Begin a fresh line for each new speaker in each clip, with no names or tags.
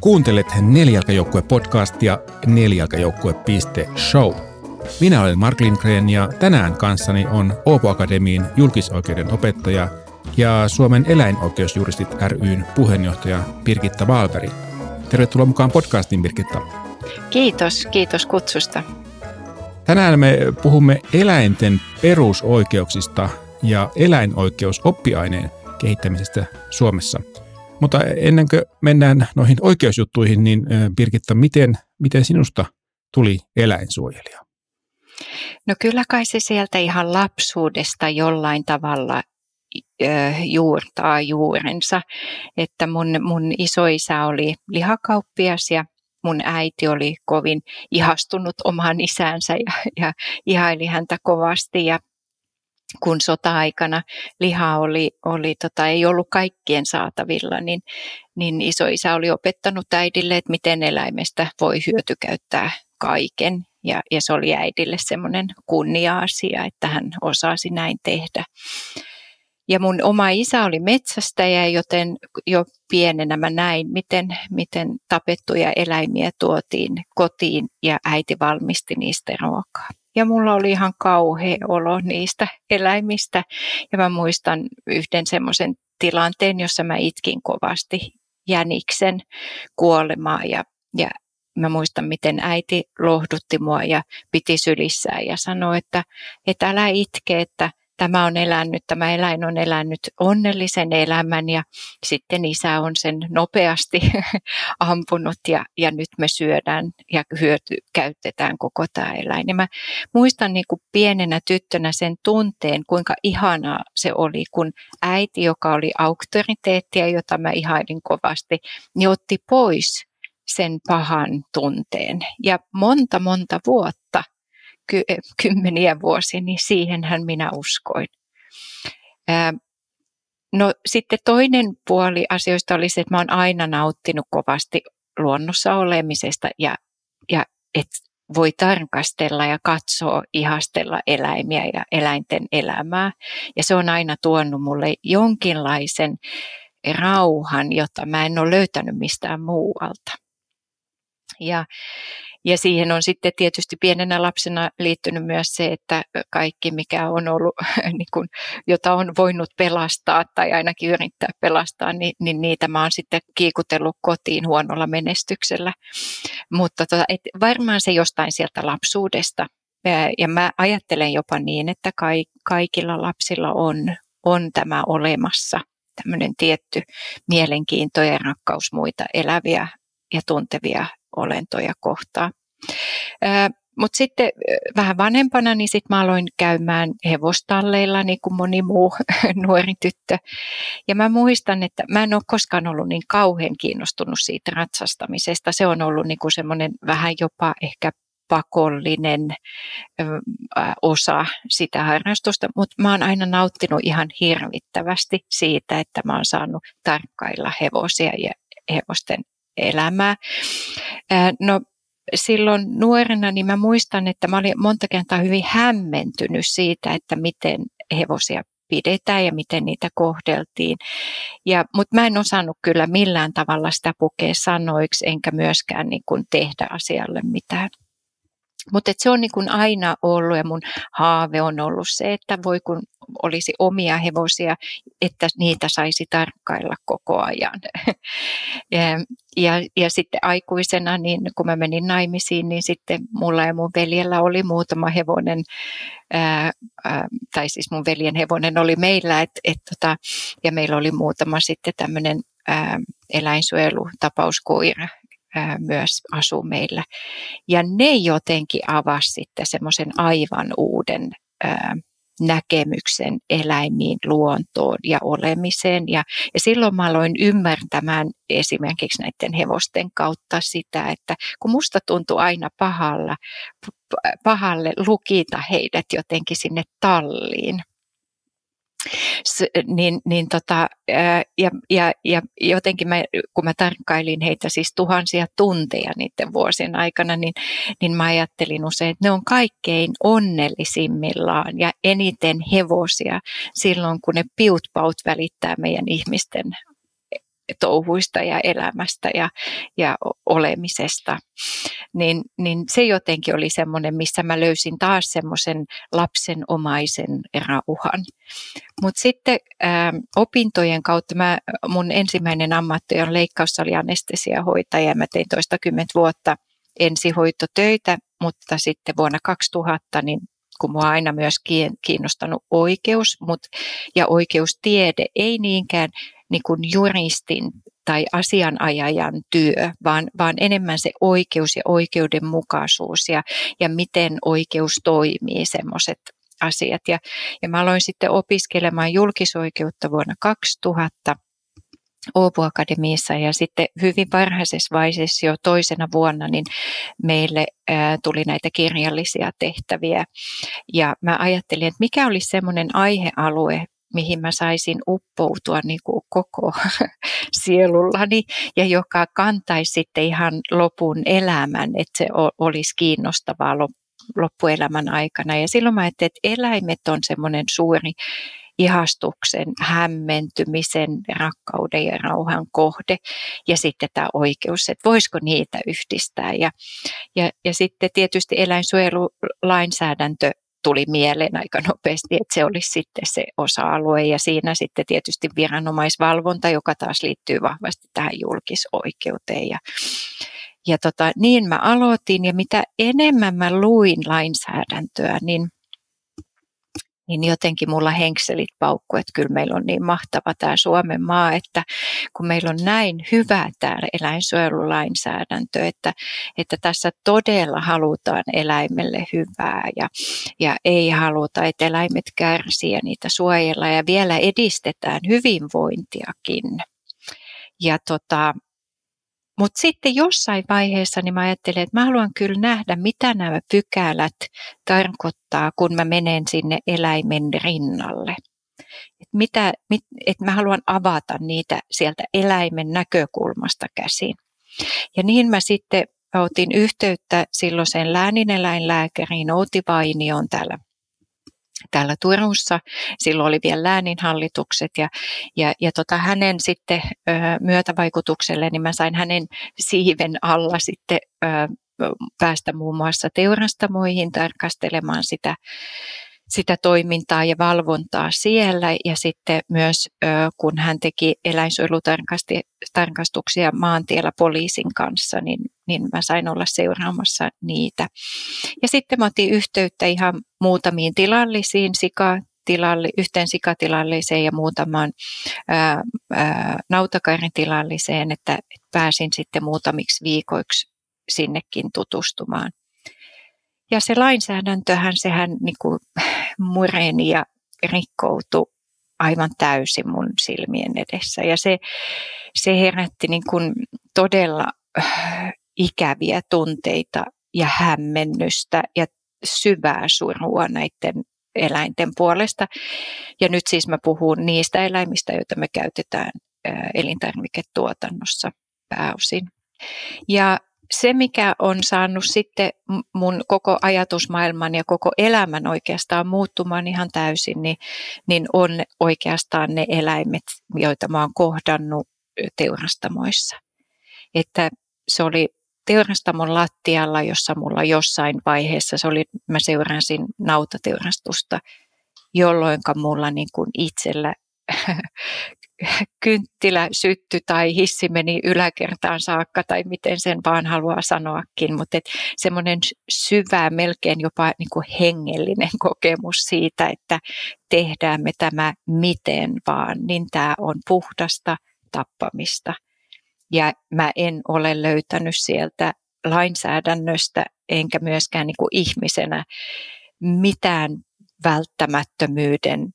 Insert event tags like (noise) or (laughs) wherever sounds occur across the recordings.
Kuuntelet Nelijalkajoukkue podcastia nelijalkajoukkue.show. Minä olen Mark Lindgren ja tänään kanssani on Oopo Akademiin julkisoikeuden opettaja ja Suomen eläinoikeusjuristit ryn puheenjohtaja Birgitta Valveri. Tervetuloa mukaan podcastiin, Birgitta.
Kiitos, kiitos kutsusta.
Tänään me puhumme eläinten perusoikeuksista ja eläinoikeusoppiaineen kehittämisestä Suomessa. Mutta ennen kuin mennään noihin oikeusjuttuihin, niin Birgitta, miten, miten sinusta tuli eläinsuojelija?
No kyllä kai se sieltä ihan lapsuudesta jollain tavalla juurtaa juurensa, että mun, mun isoisä oli lihakauppias ja mun äiti oli kovin ihastunut omaan isäänsä ja, ja ihaili häntä kovasti ja kun sota-aikana liha oli, oli tota, ei ollut kaikkien saatavilla, niin, niin isoisä oli opettanut äidille, että miten eläimestä voi hyötykäyttää kaiken. Ja, ja se oli äidille semmoinen kunnia-asia, että hän osasi näin tehdä. Ja mun oma isä oli metsästäjä, joten jo pienenä mä näin, miten, miten tapettuja eläimiä tuotiin kotiin ja äiti valmisti niistä ruokaa. Ja mulla oli ihan kauhea olo niistä eläimistä. Ja mä muistan yhden semmoisen tilanteen, jossa mä itkin kovasti jäniksen kuolemaa ja, ja mä muistan, miten äiti lohdutti mua ja piti sylissään ja sanoi, että, että älä itke, että tämä on elänyt, tämä eläin on elänyt onnellisen elämän ja sitten isä on sen nopeasti (laughs) ampunut ja, ja nyt me syödään ja hyöty, käytetään koko tämä eläin. Ja mä muistan niin kuin pienenä tyttönä sen tunteen, kuinka ihanaa se oli, kun äiti, joka oli auktoriteettia, jota mä ihailin kovasti, niin otti pois sen pahan tunteen. Ja monta, monta vuotta ky- kymmeniä vuosia, niin siihenhän minä uskoin. No sitten toinen puoli asioista oli se, että mä oon aina nauttinut kovasti luonnossa olemisesta ja, ja että voi tarkastella ja katsoa, ihastella eläimiä ja eläinten elämää. Ja se on aina tuonut mulle jonkinlaisen rauhan, jota mä en ole löytänyt mistään muualta. Ja, ja siihen on sitten tietysti pienenä lapsena liittynyt myös se, että kaikki mikä on ollut, (laughs) niin kuin, jota on voinut pelastaa tai ainakin yrittää pelastaa, niin, niin niitä mä oon sitten kiikutellut kotiin huonolla menestyksellä. Mutta tota, et varmaan se jostain sieltä lapsuudesta. Ja mä ajattelen jopa niin, että kaikilla lapsilla on, on tämä olemassa, tämmöinen tietty mielenkiinto ja rakkaus muita eläviä ja tuntevia olentoja kohtaan. Mutta sitten vähän vanhempana, niin sitten mä aloin käymään hevostalleilla, niin kuin moni muu (laughs) nuori tyttö. Ja mä muistan, että mä en ole koskaan ollut niin kauhean kiinnostunut siitä ratsastamisesta. Se on ollut niin semmoinen vähän jopa ehkä pakollinen osa sitä harrastusta, mutta mä oon aina nauttinut ihan hirvittävästi siitä, että mä oon saanut tarkkailla hevosia ja hevosten elämää. No silloin nuorena niin mä muistan, että mä olin monta kertaa hyvin hämmentynyt siitä, että miten hevosia pidetään ja miten niitä kohdeltiin. Ja, mutta mä en osannut kyllä millään tavalla sitä pukea sanoiksi, enkä myöskään niin kuin tehdä asialle mitään. Mutta se on niin kuin aina ollut ja mun haave on ollut se, että voi kun olisi omia hevosia, että niitä saisi tarkkailla koko ajan. (laughs) ja, ja, sitten aikuisena, niin kun mä menin naimisiin, niin sitten mulla ja mun veljellä oli muutama hevonen, ää, ää, tai siis mun veljen hevonen oli meillä, et, et tota, ja meillä oli muutama sitten tämmöinen eläinsuojelutapauskoira, myös asuu meillä. Ja ne jotenkin avasi sitten semmoisen aivan uuden näkemyksen eläimiin, luontoon ja olemiseen. Ja, ja silloin mä aloin ymmärtämään esimerkiksi näiden hevosten kautta sitä, että kun musta tuntui aina pahalla, pahalle lukita heidät jotenkin sinne talliin, niin, niin tota, ja, ja, ja jotenkin mä, kun mä tarkkailin heitä siis tuhansia tunteja niiden vuosien aikana, niin, niin mä ajattelin usein, että ne on kaikkein onnellisimmillaan ja eniten hevosia silloin, kun ne piutpaut välittää meidän ihmisten touhuista ja elämästä ja, ja olemisesta. Niin, niin se jotenkin oli semmoinen, missä mä löysin taas semmoisen lapsenomaisen rauhan. Mutta sitten ä, opintojen kautta mä, mun ensimmäinen ammatti on leikkaus, oli anestesiahoitaja ja mä tein toistakymmentä vuotta ensihoitotöitä, mutta sitten vuonna 2000 niin kun mua aina myös kiinnostanut oikeus mut, ja oikeustiede, ei niinkään niin kuin juristin tai asianajajan työ, vaan, vaan enemmän se oikeus ja oikeudenmukaisuus ja, ja miten oikeus toimii, semmoiset asiat. Ja, ja mä aloin sitten opiskelemaan julkisoikeutta vuonna 2000 Åbo Akademiassa ja sitten hyvin varhaisessa vaiheessa jo toisena vuonna niin meille ää, tuli näitä kirjallisia tehtäviä ja mä ajattelin, että mikä olisi semmoinen aihealue, mihin mä saisin uppoutua niin kuin koko (laughs) sielullani ja joka kantaisi sitten ihan lopun elämän, että se olisi kiinnostavaa loppuelämän aikana. Ja silloin mä ajattelin, että eläimet on semmoinen suuri ihastuksen, hämmentymisen, rakkauden ja rauhan kohde. Ja sitten tämä oikeus, että voisiko niitä yhdistää. Ja, ja, ja sitten tietysti eläinsuojelulainsäädäntö tuli mieleen aika nopeasti, että se olisi sitten se osa-alue. Ja siinä sitten tietysti viranomaisvalvonta, joka taas liittyy vahvasti tähän julkisoikeuteen. Ja, ja tota, niin mä aloitin ja mitä enemmän mä luin lainsäädäntöä, niin niin jotenkin mulla henkselit paukku, että kyllä meillä on niin mahtava tämä Suomen maa, että kun meillä on näin hyvä tämä eläinsuojelulainsäädäntö, että, että tässä todella halutaan eläimelle hyvää ja, ja ei haluta, että eläimet kärsii ja niitä suojella ja vielä edistetään hyvinvointiakin. Ja tota, mutta sitten jossain vaiheessa niin mä ajattelin, että mä haluan kyllä nähdä, mitä nämä pykälät tarkoittaa, kun mä menen sinne eläimen rinnalle. Et mitä, mit, et mä haluan avata niitä sieltä eläimen näkökulmasta käsin. Ja niin mä sitten otin yhteyttä silloiseen läänineläinlääkäriin Outi Vainioon täällä täällä Turussa. Silloin oli vielä lääninhallitukset ja, ja, ja tota hänen sitten ö, myötävaikutukselle, niin mä sain hänen siiven alla sitten ö, päästä muun muassa teurastamoihin tarkastelemaan sitä, sitä toimintaa ja valvontaa siellä ja sitten myös kun hän teki eläinsuojelutarkastuksia maantiellä poliisin kanssa, niin, niin mä sain olla seuraamassa niitä. Ja sitten mä otin yhteyttä ihan muutamiin tilallisiin sika yhteen sikatilalliseen ja muutamaan ää, ää, nautakaritilalliseen, että pääsin sitten muutamiksi viikoiksi sinnekin tutustumaan. Ja se lainsäädäntöhän, sehän niin kuin mureni ja rikkoutui aivan täysin mun silmien edessä. Ja se, se herätti niin kuin todella äh, ikäviä tunteita ja hämmennystä ja syvää surua näiden eläinten puolesta. Ja nyt siis mä puhun niistä eläimistä, joita me käytetään äh, elintarviketuotannossa pääosin. Ja se, mikä on saanut sitten mun koko ajatusmaailman ja koko elämän oikeastaan muuttumaan ihan täysin, niin, niin on oikeastaan ne eläimet, joita mä oon kohdannut teurastamoissa. Että se oli teurastamon lattialla, jossa mulla jossain vaiheessa, se oli, mä seurasin nautateurastusta, jolloin mulla niin kuin itsellä (laughs) kynttilä sytty tai hissi meni yläkertaan saakka tai miten sen vaan haluaa sanoakin, mutta semmoinen syvä, melkein jopa niin kuin hengellinen (laughs) kokemus siitä, että tehdään me tämä miten vaan, niin tämä on puhdasta tappamista. Ja mä en ole löytänyt sieltä lainsäädännöstä enkä myöskään niin kuin ihmisenä mitään välttämättömyyden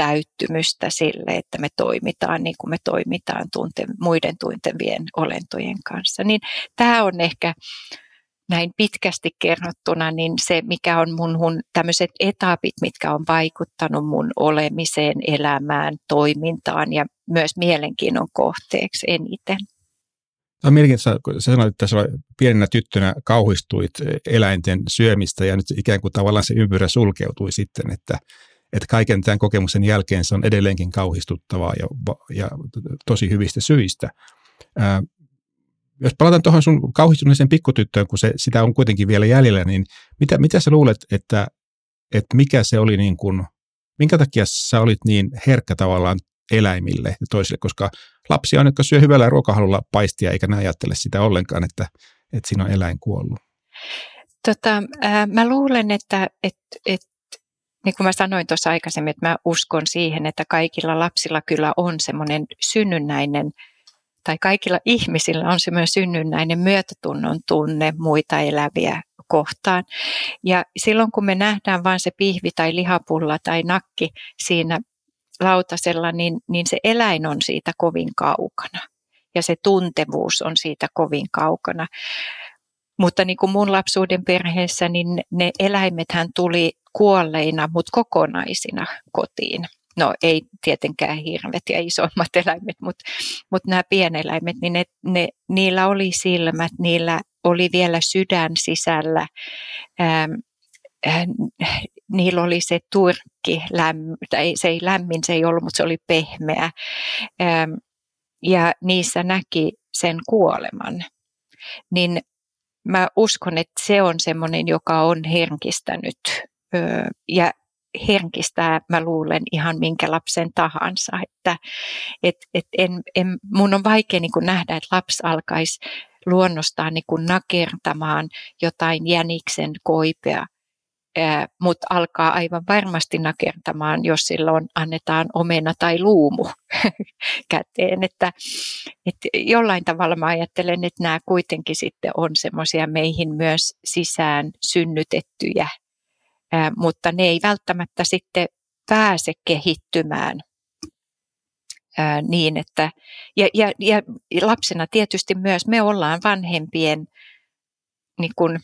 täyttymystä sille, että me toimitaan niin kuin me toimitaan tunte, muiden tuntevien olentojen kanssa. Niin tämä on ehkä näin pitkästi kerrottuna, niin se mikä on mun tämmöiset etapit, mitkä on vaikuttanut mun olemiseen, elämään, toimintaan ja myös mielenkiinnon kohteeksi eniten.
On mielenkiintoista, kun sanoit, että sä pienenä tyttönä kauhistuit eläinten syömistä ja nyt ikään kuin tavallaan se ympyrä sulkeutui sitten, että että kaiken tämän kokemuksen jälkeen se on edelleenkin kauhistuttavaa ja, ja tosi hyvistä syistä. Ää, jos palataan tuohon sun kauhistuneeseen pikkutyttöön, kun se, sitä on kuitenkin vielä jäljellä, niin mitä, mitä sä luulet, että, että mikä se oli niin kuin, minkä takia sä olit niin herkkä tavallaan eläimille ja toisille, koska lapsi on, jotka syö hyvällä ruokahalulla paistia, eikä näin ajattele sitä ollenkaan, että, että siinä on eläin kuollut.
Tota, ää, mä luulen, että et, et, niin kuin mä sanoin tuossa aikaisemmin, että mä uskon siihen, että kaikilla lapsilla kyllä on semmoinen synnynnäinen, tai kaikilla ihmisillä on semmoinen synnynnäinen myötätunnon tunne muita eläviä kohtaan. Ja silloin kun me nähdään vain se pihvi tai lihapulla tai nakki siinä lautasella, niin, niin se eläin on siitä kovin kaukana. Ja se tuntevuus on siitä kovin kaukana. Mutta niin kuin mun lapsuuden perheessä, niin ne eläimethän tuli kuolleina, mutta kokonaisina kotiin. No ei tietenkään hirvet ja isommat (laughs) eläimet, mutta, mutta nämä pieneläimet, niin ne, ne, niillä oli silmät, niillä oli vielä sydän sisällä. Ähm, äh, niillä oli se turkki, lämm, tai se ei lämmin, se ei ollut, mutta se oli pehmeä. Ja niissä näki sen kuoleman. Niin mä uskon, että se on semmoinen, joka on herkistänyt ja herkistää, mä luulen, ihan minkä lapsen tahansa. Että et, et en, en, mun on vaikea niin nähdä, että lapsi alkaisi luonnostaan niin nakertamaan jotain jäniksen koipea mutta alkaa aivan varmasti nakertamaan, jos silloin annetaan omena tai luumu (laughs) käteen. Että, että jollain tavalla mä ajattelen, että nämä kuitenkin sitten on semmoisia meihin myös sisään synnytettyjä, mutta ne ei välttämättä sitten pääse kehittymään niin, että ja, ja, ja lapsena tietysti myös me ollaan vanhempien niin kuin,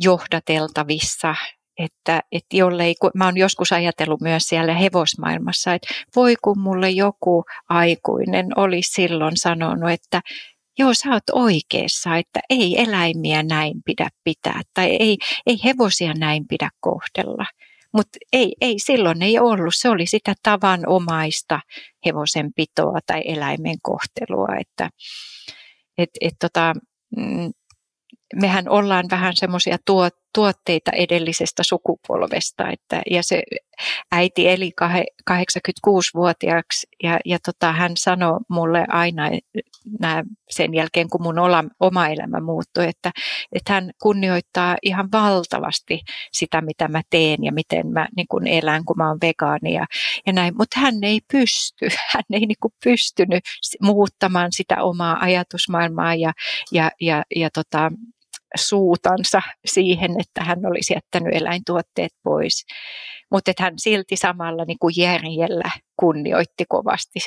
johdateltavissa. Että, että jollei, kun mä oon joskus ajatellut myös siellä hevosmaailmassa, että voi kun mulle joku aikuinen olisi silloin sanonut, että joo sä oot oikeassa, että ei eläimiä näin pidä pitää tai ei, ei hevosia näin pidä kohdella. Mutta ei, ei, silloin ei ollut. Se oli sitä tavanomaista hevosen pitoa tai eläimen kohtelua. Että, et, et tota, mm, mehän ollaan vähän semmoisia tuot, tuotteita edellisestä sukupolvesta. Että, ja se äiti eli 86-vuotiaaksi ja, ja tota, hän sanoi mulle aina nää, sen jälkeen, kun mun ola, oma elämä muuttui, että, että hän kunnioittaa ihan valtavasti sitä, mitä mä teen ja miten mä niin kun elän, kun mä oon vegaani ja, ja näin. Mutta hän ei pysty, (laughs) hän ei niin pystynyt muuttamaan sitä omaa ajatusmaailmaa ja, ja, ja, ja tota, suutansa siihen, että hän olisi jättänyt eläintuotteet pois. Mutta hän silti samalla niin kuin järjellä kunnioitti kovasti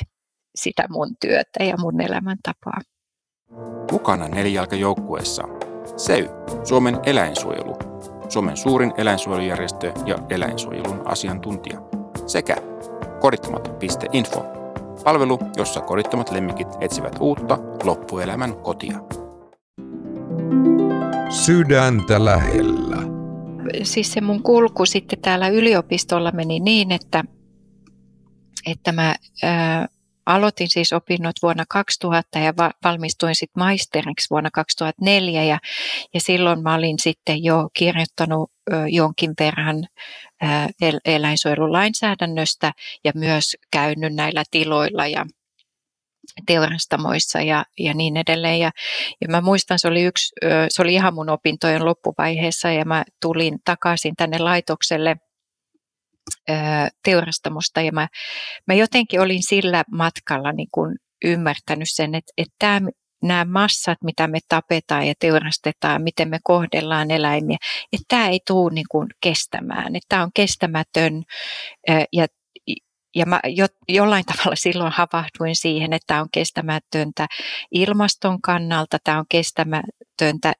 sitä mun työtä ja mun elämäntapaa.
Mukana nelijalkajoukkueessa. SEY, Suomen eläinsuojelu, Suomen suurin eläinsuojelujärjestö ja eläinsuojelun asiantuntija, sekä korittomat.info, palvelu, jossa korittomat lemmikit etsivät uutta loppuelämän kotia
sydäntä lähellä. Siis se mun kulku sitten täällä yliopistolla meni niin, että, että mä ää, aloitin siis opinnot vuonna 2000 ja va- valmistuin sitten maisteriksi vuonna 2004 ja, ja silloin mä olin sitten jo kirjoittanut ö, jonkin verran ö, el- eläinsuojelulainsäädännöstä ja myös käynyt näillä tiloilla ja teurastamoissa ja, ja niin edelleen. Ja, ja mä muistan, se oli, yksi, se oli ihan mun opintojen loppuvaiheessa ja mä tulin takaisin tänne laitokselle teurastamosta ja mä, mä jotenkin olin sillä matkalla niin kuin ymmärtänyt sen, että, että tämä, nämä massat, mitä me tapetaan ja teurastetaan, miten me kohdellaan eläimiä, että tämä ei tule niin kuin kestämään, että tämä on kestämätön ja ja mä jo, jollain tavalla silloin havahduin siihen, että tämä on kestämätöntä ilmaston kannalta, tämä on kestämätöntä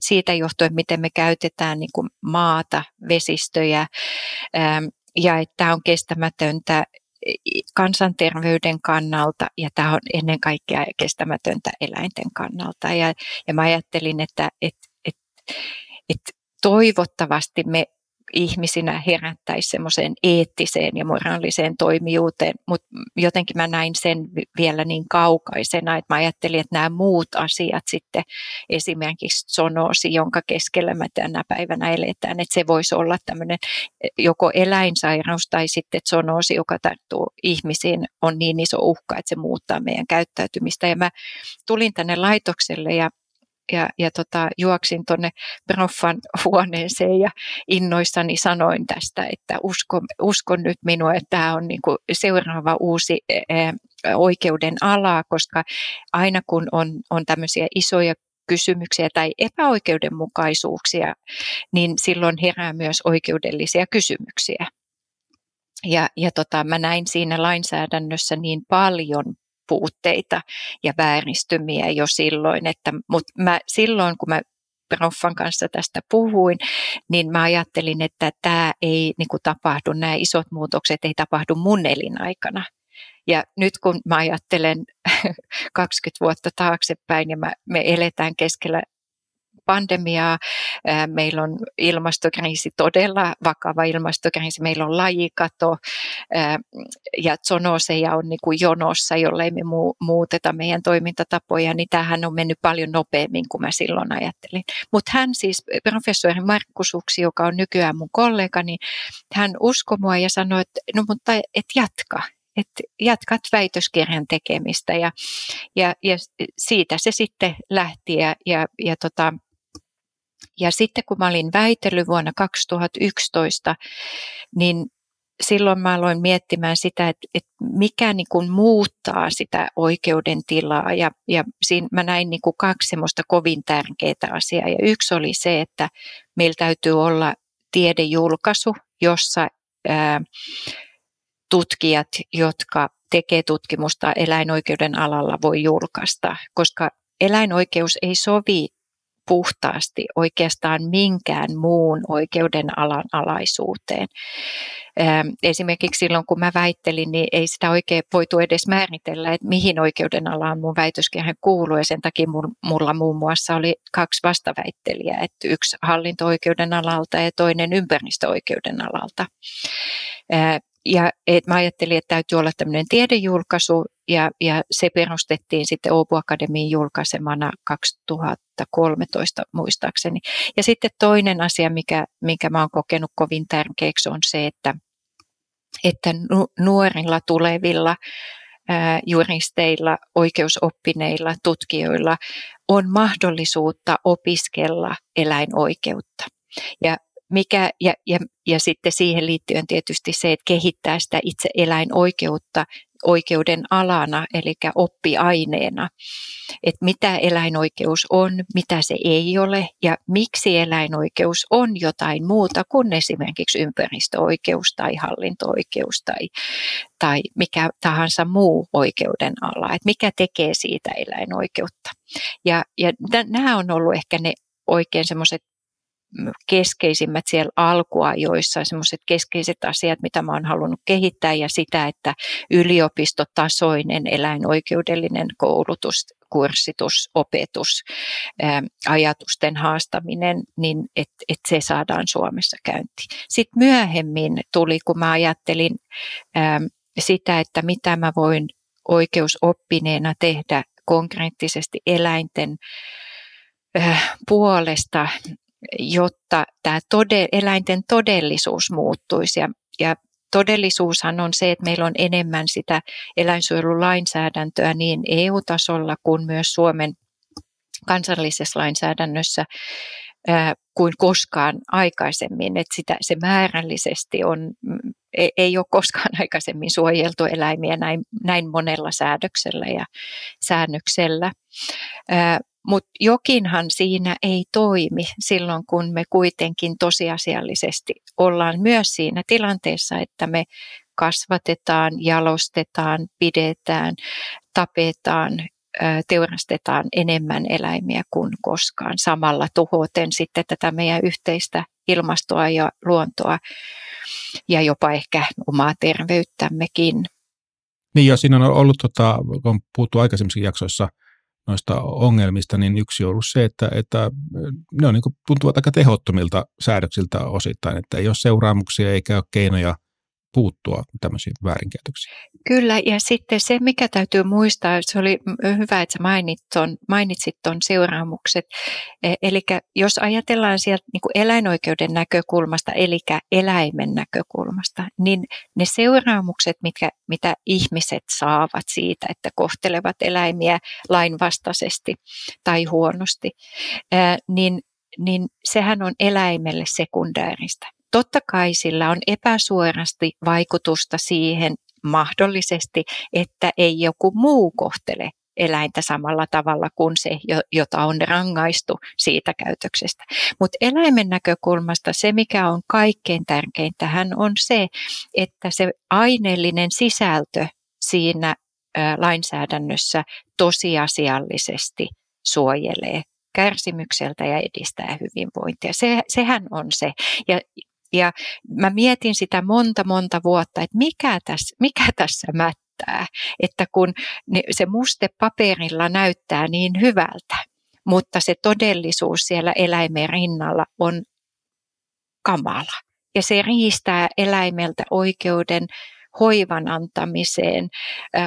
siitä johtuen, miten me käytetään niin kuin maata, vesistöjä, ja että tämä on kestämätöntä kansanterveyden kannalta ja tämä on ennen kaikkea kestämätöntä eläinten kannalta. Ja, ja mä ajattelin, että et, et, et toivottavasti me ihmisinä herättäisi semmoiseen eettiseen ja moraaliseen toimijuuteen, mutta jotenkin mä näin sen vielä niin kaukaisena, että mä ajattelin, että nämä muut asiat sitten, esimerkiksi zonoosi, jonka keskellä mä tänä päivänä eletään, että se voisi olla tämmöinen joko eläinsairaus tai sitten zonoosi, joka tarttuu ihmisiin, on niin iso uhka, että se muuttaa meidän käyttäytymistä. Ja mä tulin tänne laitokselle ja ja, ja tota, juoksin tuonne proffan huoneeseen ja innoissani sanoin tästä, että usko, uskon nyt minua, että tämä on niin kuin seuraava uusi ää, oikeuden ala, koska aina kun on, on tämmöisiä isoja kysymyksiä tai epäoikeudenmukaisuuksia, niin silloin herää myös oikeudellisia kysymyksiä. Ja, ja tota, mä näin siinä lainsäädännössä niin paljon puutteita ja vääristymiä jo silloin. Että, mutta mä, silloin, kun mä Proffan kanssa tästä puhuin, niin mä ajattelin, että tämä ei niin kuin tapahdu, nämä isot muutokset ei tapahdu mun elinaikana. Ja nyt kun mä ajattelen (laughs) 20 vuotta taaksepäin ja mä, me eletään keskellä pandemiaa, meillä on ilmastokriisi, todella vakava ilmastokriisi, meillä on lajikato ja zonoseja on niin kuin jonossa, jollei me muuteta meidän toimintatapoja, niin tämähän on mennyt paljon nopeammin kuin mä silloin ajattelin. Mutta hän siis, professori Markus Suksi, joka on nykyään mun kollegani, hän uskoi mua ja sanoi, että no mutta et jatka, että jatkat väitöskirjan tekemistä ja, ja, ja siitä se sitten lähti ja, ja, ja tota, ja sitten kun mä olin väitellyt vuonna 2011, niin silloin mä aloin miettimään sitä, että, että mikä niin kuin muuttaa sitä oikeuden tilaa. Ja, ja siinä mä näin niin kuin kaksi semmoista kovin tärkeää asiaa. Ja yksi oli se, että meillä täytyy olla tiedejulkaisu, jossa ää, tutkijat, jotka tekee tutkimusta eläinoikeuden alalla, voi julkaista, koska eläinoikeus ei sovi puhtaasti oikeastaan minkään muun oikeuden alan alaisuuteen. Esimerkiksi silloin, kun mä väittelin, niin ei sitä oikein voitu edes määritellä, että mihin oikeuden alaan mun väitöskirjan kuuluu. Ja sen takia mulla muun muassa oli kaksi vastaväittelijää, että yksi hallinto-oikeuden alalta ja toinen ympäristöoikeuden alalta. Ja et mä ajattelin, että täytyy olla tämmöinen tiedejulkaisu, ja, ja se perustettiin sitten Åbo Akademiin julkaisemana 2013 muistaakseni. Ja sitten toinen asia, mikä, mikä mä oon kokenut kovin tärkeäksi, on se, että, että nuorilla tulevilla juristeilla, oikeusoppineilla, tutkijoilla on mahdollisuutta opiskella eläinoikeutta. Ja mikä, ja, ja, ja sitten siihen liittyen tietysti se, että kehittää sitä itse eläinoikeutta oikeuden alana, eli oppiaineena, että mitä eläinoikeus on, mitä se ei ole ja miksi eläinoikeus on jotain muuta kuin esimerkiksi ympäristöoikeus tai hallintooikeus tai, tai mikä tahansa muu oikeuden ala, että mikä tekee siitä eläinoikeutta. Ja, ja nämä on ollut ehkä ne oikein semmoiset keskeisimmät siellä alkuajoissa, semmoiset keskeiset asiat, mitä mä oon halunnut kehittää ja sitä, että yliopistotasoinen eläinoikeudellinen koulutus, kurssitus, opetus, ajatusten haastaminen, niin että et se saadaan Suomessa käyntiin. Sitten myöhemmin tuli, kun mä ajattelin sitä, että mitä mä voin oikeusoppineena tehdä konkreettisesti eläinten puolesta, jotta tämä tode, eläinten todellisuus muuttuisi. Ja, ja todellisuushan on se, että meillä on enemmän sitä eläinsuojelulainsäädäntöä niin EU-tasolla kuin myös Suomen kansallisessa lainsäädännössä ää, kuin koskaan aikaisemmin. Että sitä, se määrällisesti on, mm, e, ei ole koskaan (laughs) aikaisemmin suojeltu eläimiä näin, näin monella säädöksellä ja säännöksellä. Ää, mutta jokinhan siinä ei toimi silloin, kun me kuitenkin tosiasiallisesti ollaan myös siinä tilanteessa, että me kasvatetaan, jalostetaan, pidetään, tapetaan, teurastetaan enemmän eläimiä kuin koskaan, samalla tuhoten sitten tätä meidän yhteistä ilmastoa ja luontoa ja jopa ehkä omaa terveyttämmekin.
Niin ja siinä on ollut, tota, kun on puhuttu aikaisemmissa jaksoissa – noista ongelmista, niin yksi on ollut se, että, että ne on niin tuntuvat aika tehottomilta säädöksiltä osittain, että ei ole seuraamuksia eikä ole keinoja puuttua tämmöisiin väärinkäytöksiin.
Kyllä, ja sitten se, mikä täytyy muistaa, se oli hyvä, että mainitsit ton, mainitsit ton seuraamukset. E, eli jos ajatellaan sieltä niin eläinoikeuden näkökulmasta, eli eläimen näkökulmasta, niin ne seuraamukset, mitkä, mitä ihmiset saavat siitä, että kohtelevat eläimiä lainvastaisesti tai huonosti, niin, niin sehän on eläimelle sekundääristä. Totta kai sillä on epäsuorasti vaikutusta siihen mahdollisesti, että ei joku muu kohtele eläintä samalla tavalla kuin se, jota on rangaistu siitä käytöksestä. Mutta eläimen näkökulmasta se, mikä on kaikkein tärkeintä, on se, että se aineellinen sisältö siinä lainsäädännössä tosiasiallisesti suojelee kärsimykseltä ja edistää hyvinvointia. Se, sehän on se. Ja ja mä mietin sitä monta monta vuotta, että mikä tässä, mikä (laughs) tässä mättää, että kun se muste paperilla näyttää niin hyvältä, mutta se todellisuus siellä eläimen rinnalla on kamala. Ja se riistää eläimeltä oikeuden hoivan antamiseen,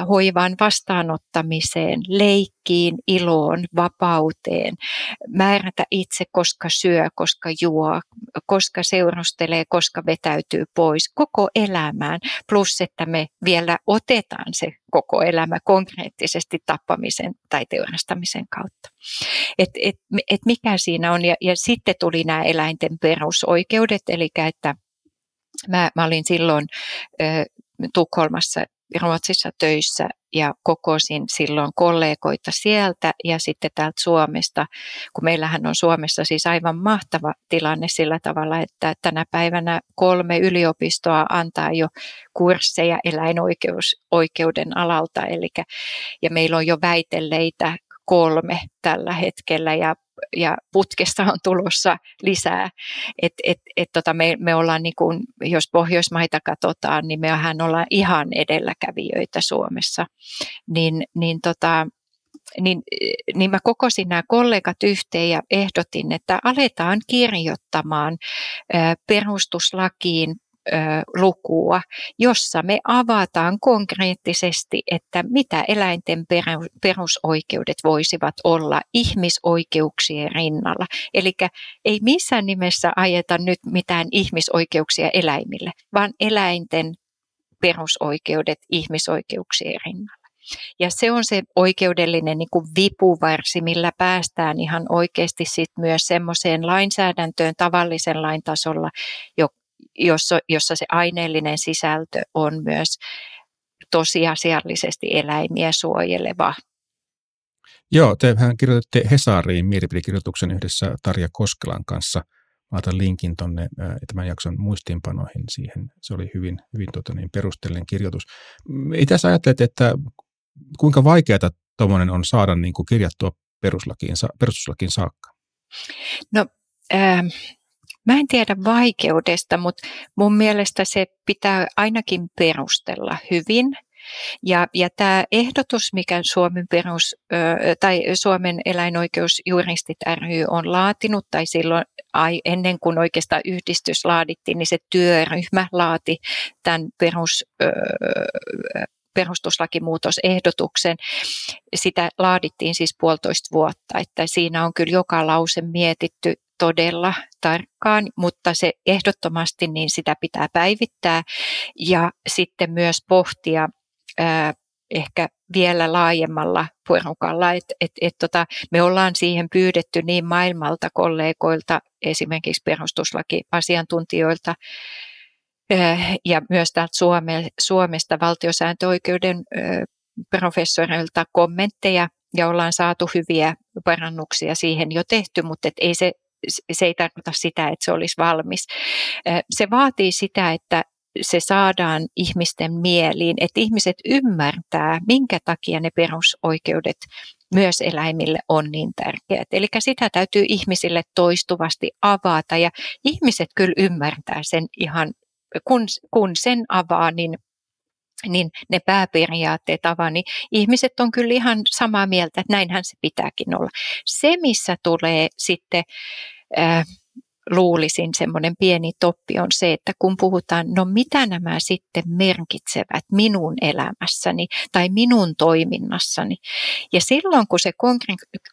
hoivan vastaanottamiseen, leikkiin, iloon, vapauteen, määrätä itse, koska syö, koska juo, koska seurustelee, koska vetäytyy pois, koko elämään, plus että me vielä otetaan se koko elämä konkreettisesti tappamisen tai teurastamisen kautta. Et, et, et mikä siinä on, ja, ja sitten tuli nämä eläinten perusoikeudet, eli että Mä, mä olin silloin Tukholmassa Ruotsissa töissä ja kokosin silloin kollegoita sieltä ja sitten täältä Suomesta, kun meillähän on Suomessa siis aivan mahtava tilanne sillä tavalla, että tänä päivänä kolme yliopistoa antaa jo kursseja eläinoikeuden alalta, eli, ja meillä on jo väitelleitä kolme tällä hetkellä ja ja putkesta on tulossa lisää. Et, et, et tota me, me ollaan, niin kun, jos Pohjoismaita katsotaan, niin mehän ollaan ihan edelläkävijöitä Suomessa. Niin, niin tota, niin, niin mä kokosin nämä kollegat yhteen ja ehdotin, että aletaan kirjoittamaan perustuslakiin lukua, jossa me avataan konkreettisesti, että mitä eläinten perusoikeudet voisivat olla ihmisoikeuksien rinnalla. Eli ei missään nimessä ajeta nyt mitään ihmisoikeuksia eläimille, vaan eläinten perusoikeudet ihmisoikeuksien rinnalla. Ja se on se oikeudellinen niin kuin vipuvarsi, millä päästään ihan oikeasti sit myös semmoiseen lainsäädäntöön tavallisen lain tasolla, jossa, jossa se aineellinen sisältö on myös tosiasiallisesti eläimiä suojeleva.
Joo, tehän kirjoititte Hesariin mielipidekirjoituksen yhdessä Tarja Koskelan kanssa. Mä otan linkin tuonne tämän jakson muistiinpanoihin siihen. Se oli hyvin, hyvin tota niin, perusteellinen kirjoitus. Mitä sä ajattelet, että kuinka vaikeaa tuommoinen on saada niin kuin kirjattua peruslakiin, perustuslakiin saakka?
No, äh, Mä en tiedä vaikeudesta, mutta mun mielestä se pitää ainakin perustella hyvin. Ja, ja tämä ehdotus, mikä Suomen, perus, tai Suomen eläinoikeusjuristit ry on laatinut, tai silloin ennen kuin oikeastaan yhdistys laadittiin, niin se työryhmä laati tämän perus, perustuslakimuutosehdotuksen. Sitä laadittiin siis puolitoista vuotta, että siinä on kyllä joka lause mietitty todella tarkkaan, mutta se ehdottomasti niin sitä pitää päivittää ja sitten myös pohtia ää, ehkä vielä laajemmalla porukalla. Et, et, et tota, me ollaan siihen pyydetty niin maailmalta kollegoilta, esimerkiksi perustuslakiasiantuntijoilta, ja myös täältä Suome, Suomesta valtiosääntöoikeuden professoreilta kommentteja ja ollaan saatu hyviä parannuksia siihen jo tehty, mutta et ei se se ei tarkoita sitä, että se olisi valmis. Se vaatii sitä, että se saadaan ihmisten mieliin, että ihmiset ymmärtää, minkä takia ne perusoikeudet myös eläimille on niin tärkeät. Eli sitä täytyy ihmisille toistuvasti avata ja ihmiset kyllä ymmärtää sen ihan, kun, kun sen avaa, niin niin ne pääperiaatteet avaa, niin ihmiset on kyllä ihan samaa mieltä, että näinhän se pitääkin olla. Se, missä tulee sitten äh, luulisin semmoinen pieni toppi on se, että kun puhutaan, no mitä nämä sitten merkitsevät minun elämässäni tai minun toiminnassani. Ja silloin kun se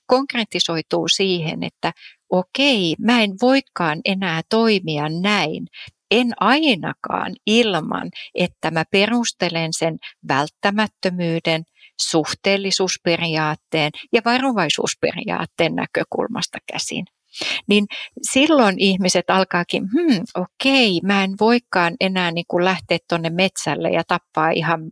konkretisoituu siihen, että okei, mä en voikaan enää toimia näin, en ainakaan ilman, että mä perustelen sen välttämättömyyden, suhteellisuusperiaatteen ja varovaisuusperiaatteen näkökulmasta käsin. Niin silloin ihmiset alkaakin, hmm, okei, mä en voikaan enää niin kuin lähteä tuonne metsälle ja tappaa ihan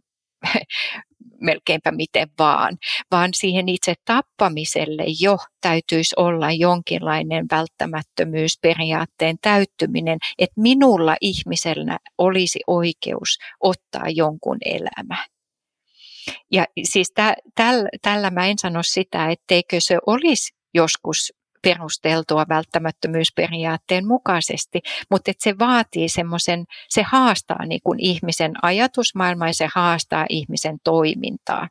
melkeinpä miten vaan, vaan siihen itse tappamiselle jo täytyisi olla jonkinlainen välttämättömyysperiaatteen täyttyminen, että minulla ihmisellä olisi oikeus ottaa jonkun elämä. Ja siis tä, täl, tällä mä en sano sitä, etteikö se olisi joskus perusteltua välttämättömyysperiaatteen mukaisesti, mutta että se vaatii semmoisen, se haastaa niin kuin ihmisen ajatusmaailmaa ja se haastaa ihmisen toimintaa.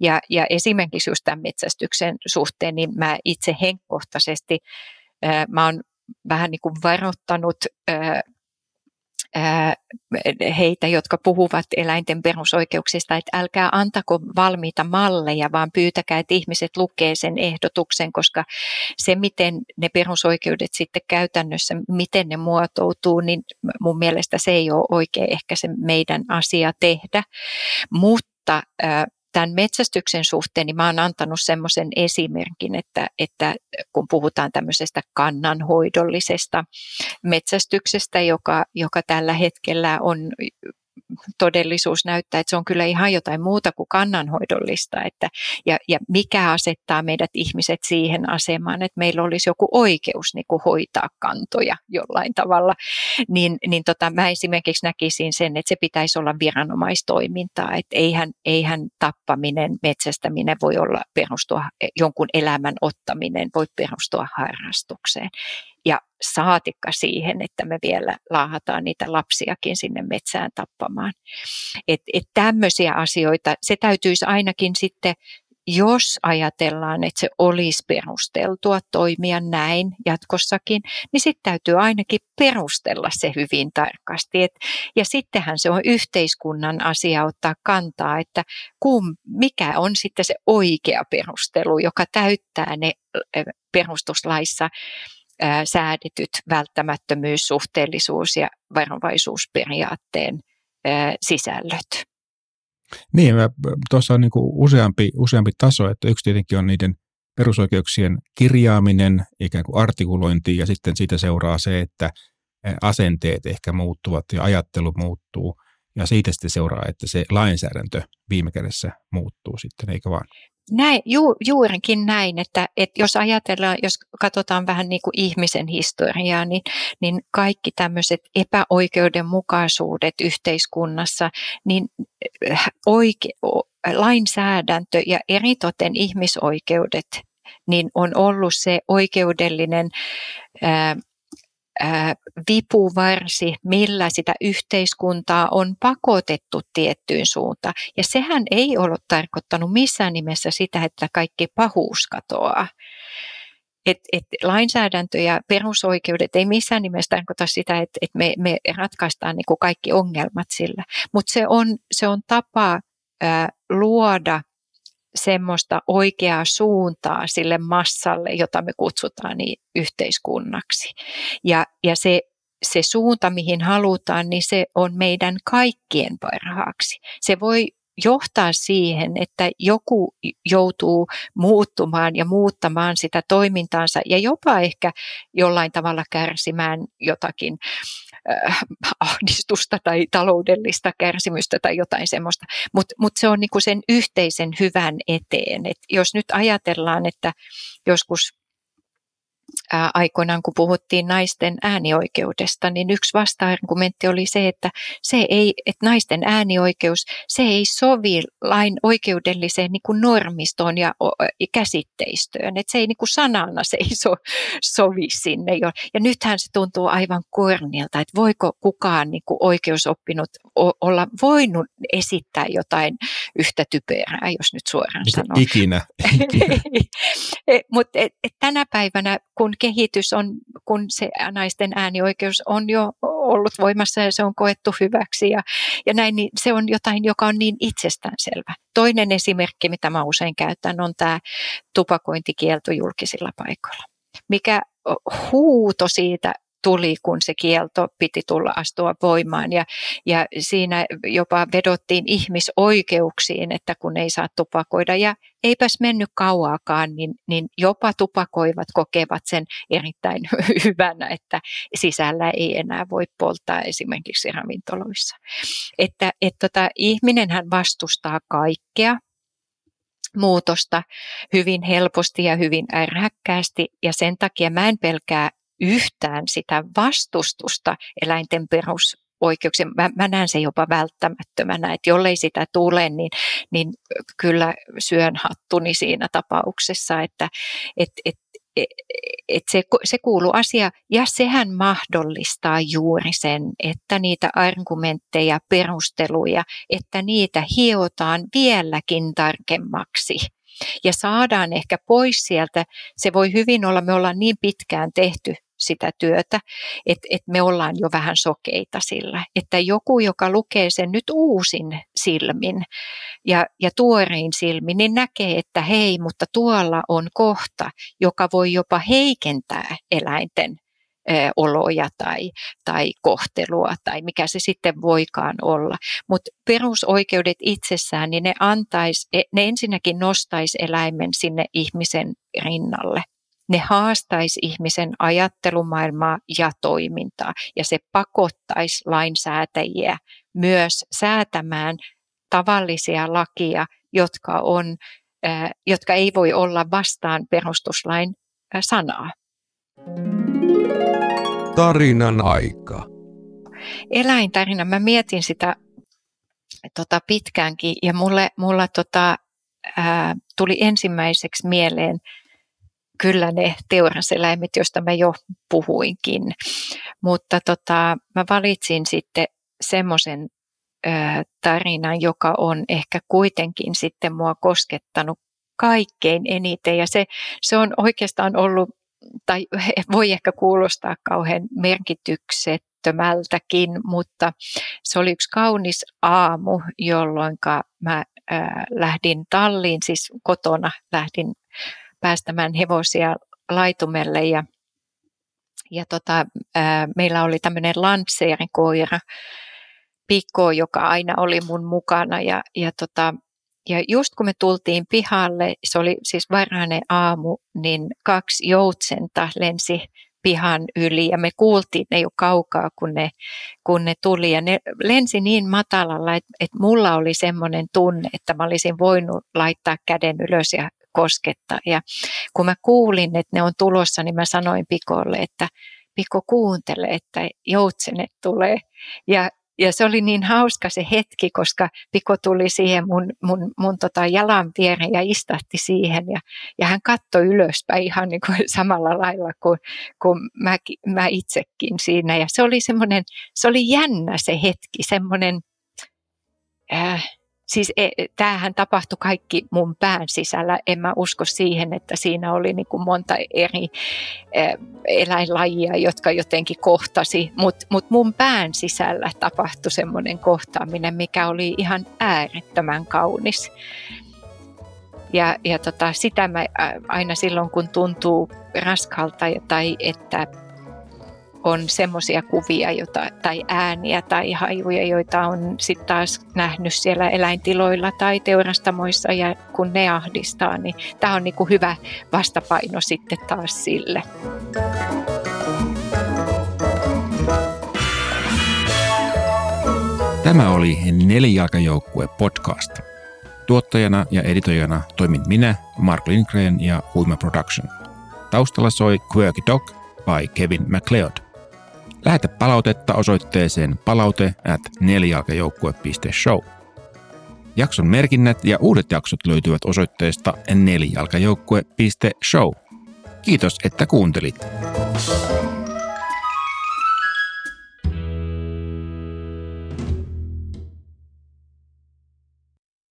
Ja, ja esimerkiksi just tämän metsästyksen suhteen, niin mä itse henkkohtaisesti, mä oon vähän niin kuin varoittanut heitä, jotka puhuvat eläinten perusoikeuksista, että älkää antako valmiita malleja, vaan pyytäkää, että ihmiset lukee sen ehdotuksen, koska se, miten ne perusoikeudet sitten käytännössä, miten ne muotoutuu, niin mun mielestä se ei ole oikein ehkä se meidän asia tehdä. Mutta tämän metsästyksen suhteen, niin mä oon antanut semmoisen esimerkin, että, että kun puhutaan tämmöisestä kannanhoidollisesta metsästyksestä, joka, joka tällä hetkellä on todellisuus näyttää, että se on kyllä ihan jotain muuta kuin kannanhoidollista. Että, ja, ja mikä asettaa meidät ihmiset siihen asemaan, että meillä olisi joku oikeus niin kuin hoitaa kantoja jollain tavalla. Niin, niin tota, mä esimerkiksi näkisin sen, että se pitäisi olla viranomaistoimintaa. Että eihän, eihän tappaminen, metsästäminen voi olla perustua, jonkun elämän ottaminen voi perustua harrastukseen ja saatikka siihen, että me vielä laahataan niitä lapsiakin sinne metsään tappamaan. Että et tämmöisiä asioita, se täytyisi ainakin sitten jos ajatellaan, että se olisi perusteltua toimia näin jatkossakin, niin sitten täytyy ainakin perustella se hyvin tarkasti. Et, ja sittenhän se on yhteiskunnan asia ottaa kantaa, että kum, mikä on sitten se oikea perustelu, joka täyttää ne perustuslaissa säädetyt välttämättömyys, suhteellisuus ja varovaisuusperiaatteen sisällöt.
Niin, tuossa on niin useampi, useampi taso, että yksi tietenkin on niiden perusoikeuksien kirjaaminen, ikään kuin artikulointi, ja sitten siitä seuraa se, että asenteet ehkä muuttuvat ja ajattelu muuttuu, ja siitä sitten seuraa, että se lainsäädäntö viime kädessä muuttuu sitten, eikä vaan?
Näin, ju, juurikin näin, että, että jos ajatellaan, jos katsotaan vähän niin kuin ihmisen historiaa, niin, niin kaikki tämmöiset epäoikeudenmukaisuudet yhteiskunnassa, niin äh, oike, lainsäädäntö ja eritoten ihmisoikeudet, niin on ollut se oikeudellinen ää, vipuvarsi, millä sitä yhteiskuntaa on pakotettu tiettyyn suuntaan. Ja sehän ei ollut tarkoittanut missään nimessä sitä, että kaikki pahuus katoaa. Et, et lainsäädäntö ja perusoikeudet ei missään nimessä tarkoita sitä, että et me, me ratkaistaan niinku kaikki ongelmat sillä. Mutta se on, se on tapa ää, luoda semmoista oikeaa suuntaa sille massalle, jota me kutsutaan niin yhteiskunnaksi. Ja, ja se, se suunta, mihin halutaan, niin se on meidän kaikkien parhaaksi. Se voi johtaa siihen, että joku joutuu muuttumaan ja muuttamaan sitä toimintaansa ja jopa ehkä jollain tavalla kärsimään jotakin äh, ahdistusta tai taloudellista kärsimystä tai jotain semmoista. Mutta mut se on niinku sen yhteisen hyvän eteen. Et jos nyt ajatellaan, että joskus aikoinaan, kun puhuttiin naisten äänioikeudesta, niin yksi vasta-argumentti oli se, että, se ei, että naisten äänioikeus se ei sovi lain oikeudelliseen niin kuin normistoon ja käsitteistöön. Että se ei niin kuin sanana se ei so, sovi sinne. Jo. Ja nythän se tuntuu aivan kornilta, että voiko kukaan niin kuin oikeusoppinut olla voinut esittää jotain yhtä typerää, jos nyt suoraan sanoo.
Ikinä. (laughs) ikinä.
E, Mutta tänä päivänä, kun kehitys on, kun se naisten äänioikeus on jo ollut voimassa ja se on koettu hyväksi ja, ja näin, niin se on jotain, joka on niin itsestäänselvä. Toinen esimerkki, mitä mä usein käytän, on tämä tupakointikielto julkisilla paikoilla. Mikä huuto siitä tuli, kun se kielto piti tulla astua voimaan. Ja, ja siinä jopa vedottiin ihmisoikeuksiin, että kun ei saa tupakoida. Ja eipäs mennyt kauaakaan, niin, niin jopa tupakoivat kokevat sen erittäin (laughs) hyvänä, että sisällä ei enää voi polttaa esimerkiksi ravintoloissa. Että et tota, ihminenhän vastustaa kaikkea, muutosta hyvin helposti ja hyvin ärhäkkäästi ja sen takia mä en pelkää yhtään sitä vastustusta eläinten perusoikeuksien. Mä, mä näen se jopa välttämättömänä, että jollei sitä tule, niin, niin kyllä syön hattuni siinä tapauksessa, että et, et, et, et se, se kuuluu asia ja sehän mahdollistaa juuri sen, että niitä argumentteja, perusteluja, että niitä hiotaan vieläkin tarkemmaksi ja saadaan ehkä pois sieltä. Se voi hyvin olla, me ollaan niin pitkään tehty sitä työtä, että, että me ollaan jo vähän sokeita sillä. Että joku, joka lukee sen nyt uusin silmin ja, ja tuorein silmin, niin näkee, että hei, mutta tuolla on kohta, joka voi jopa heikentää eläinten oloja tai, tai kohtelua tai mikä se sitten voikaan olla. Mutta perusoikeudet itsessään, niin ne, antais, e, ne ensinnäkin nostaisi eläimen sinne ihmisen rinnalle ne haastaisi ihmisen ajattelumaailmaa ja toimintaa ja se pakottaisi lainsäätäjiä myös säätämään tavallisia lakia, jotka, on, jotka ei voi olla vastaan perustuslain sanaa.
Tarinan aika.
Eläintarina, mä mietin sitä tota, pitkäänkin ja mulle, mulla tota, ää, tuli ensimmäiseksi mieleen kyllä ne teuraseläimet, joista mä jo puhuinkin. Mutta tota, mä valitsin sitten semmoisen tarinan, joka on ehkä kuitenkin sitten mua koskettanut kaikkein eniten. Ja se, se on oikeastaan ollut, tai (laughs) voi ehkä kuulostaa kauhean merkityksettömältäkin, mutta se oli yksi kaunis aamu, jolloin mä lähdin talliin, siis kotona lähdin päästämään hevosia laitumelle. Ja, ja tota, ää, meillä oli tämmöinen koira, Pikko, joka aina oli mun mukana. Ja, ja, tota, ja just kun me tultiin pihalle, se oli siis varhainen aamu, niin kaksi joutsenta lensi pihan yli. Ja me kuultiin ne jo kaukaa, kun ne, kun ne tuli. Ja ne lensi niin matalalla, että, että mulla oli semmoinen tunne, että mä olisin voinut laittaa käden ylös ja koskettaa. Ja kun mä kuulin, että ne on tulossa, niin mä sanoin Pikolle, että Piko kuuntele, että joutsenet tulee. Ja, ja se oli niin hauska se hetki, koska Piko tuli siihen mun, mun, mun tota jalan viereen ja istahti siihen. Ja, ja hän katsoi ylöspäin ihan niin kuin (laughs) samalla lailla kuin, kuin mä, mä itsekin siinä. Ja se oli semmoinen, se oli jännä se hetki, semmoinen... Äh, siis e, tämähän tapahtui kaikki mun pään sisällä. En mä usko siihen, että siinä oli niin kuin monta eri e, eläinlajia, jotka jotenkin kohtasi, mutta mut mun pään sisällä tapahtui semmoinen kohtaaminen, mikä oli ihan äärettömän kaunis. Ja, ja tota, sitä mä aina silloin, kun tuntuu raskalta tai että on semmoisia kuvia jota, tai ääniä tai hajuja, joita on sitten taas nähnyt siellä eläintiloilla tai teurastamoissa ja kun ne ahdistaa, niin tämä on niinku hyvä vastapaino sitten taas sille.
Tämä oli Nelijalkajoukkue podcast. Tuottajana ja editoijana toimin minä, Mark Lindgren ja Huima Production.
taustalla soi Quirky Dog by Kevin MacLeod. Lähetä palautetta osoitteeseen palaute at nelijalkajoukkue.show. Jakson merkinnät ja uudet jaksot löytyvät osoitteesta nelijalkajoukkue.show. Kiitos, että kuuntelit.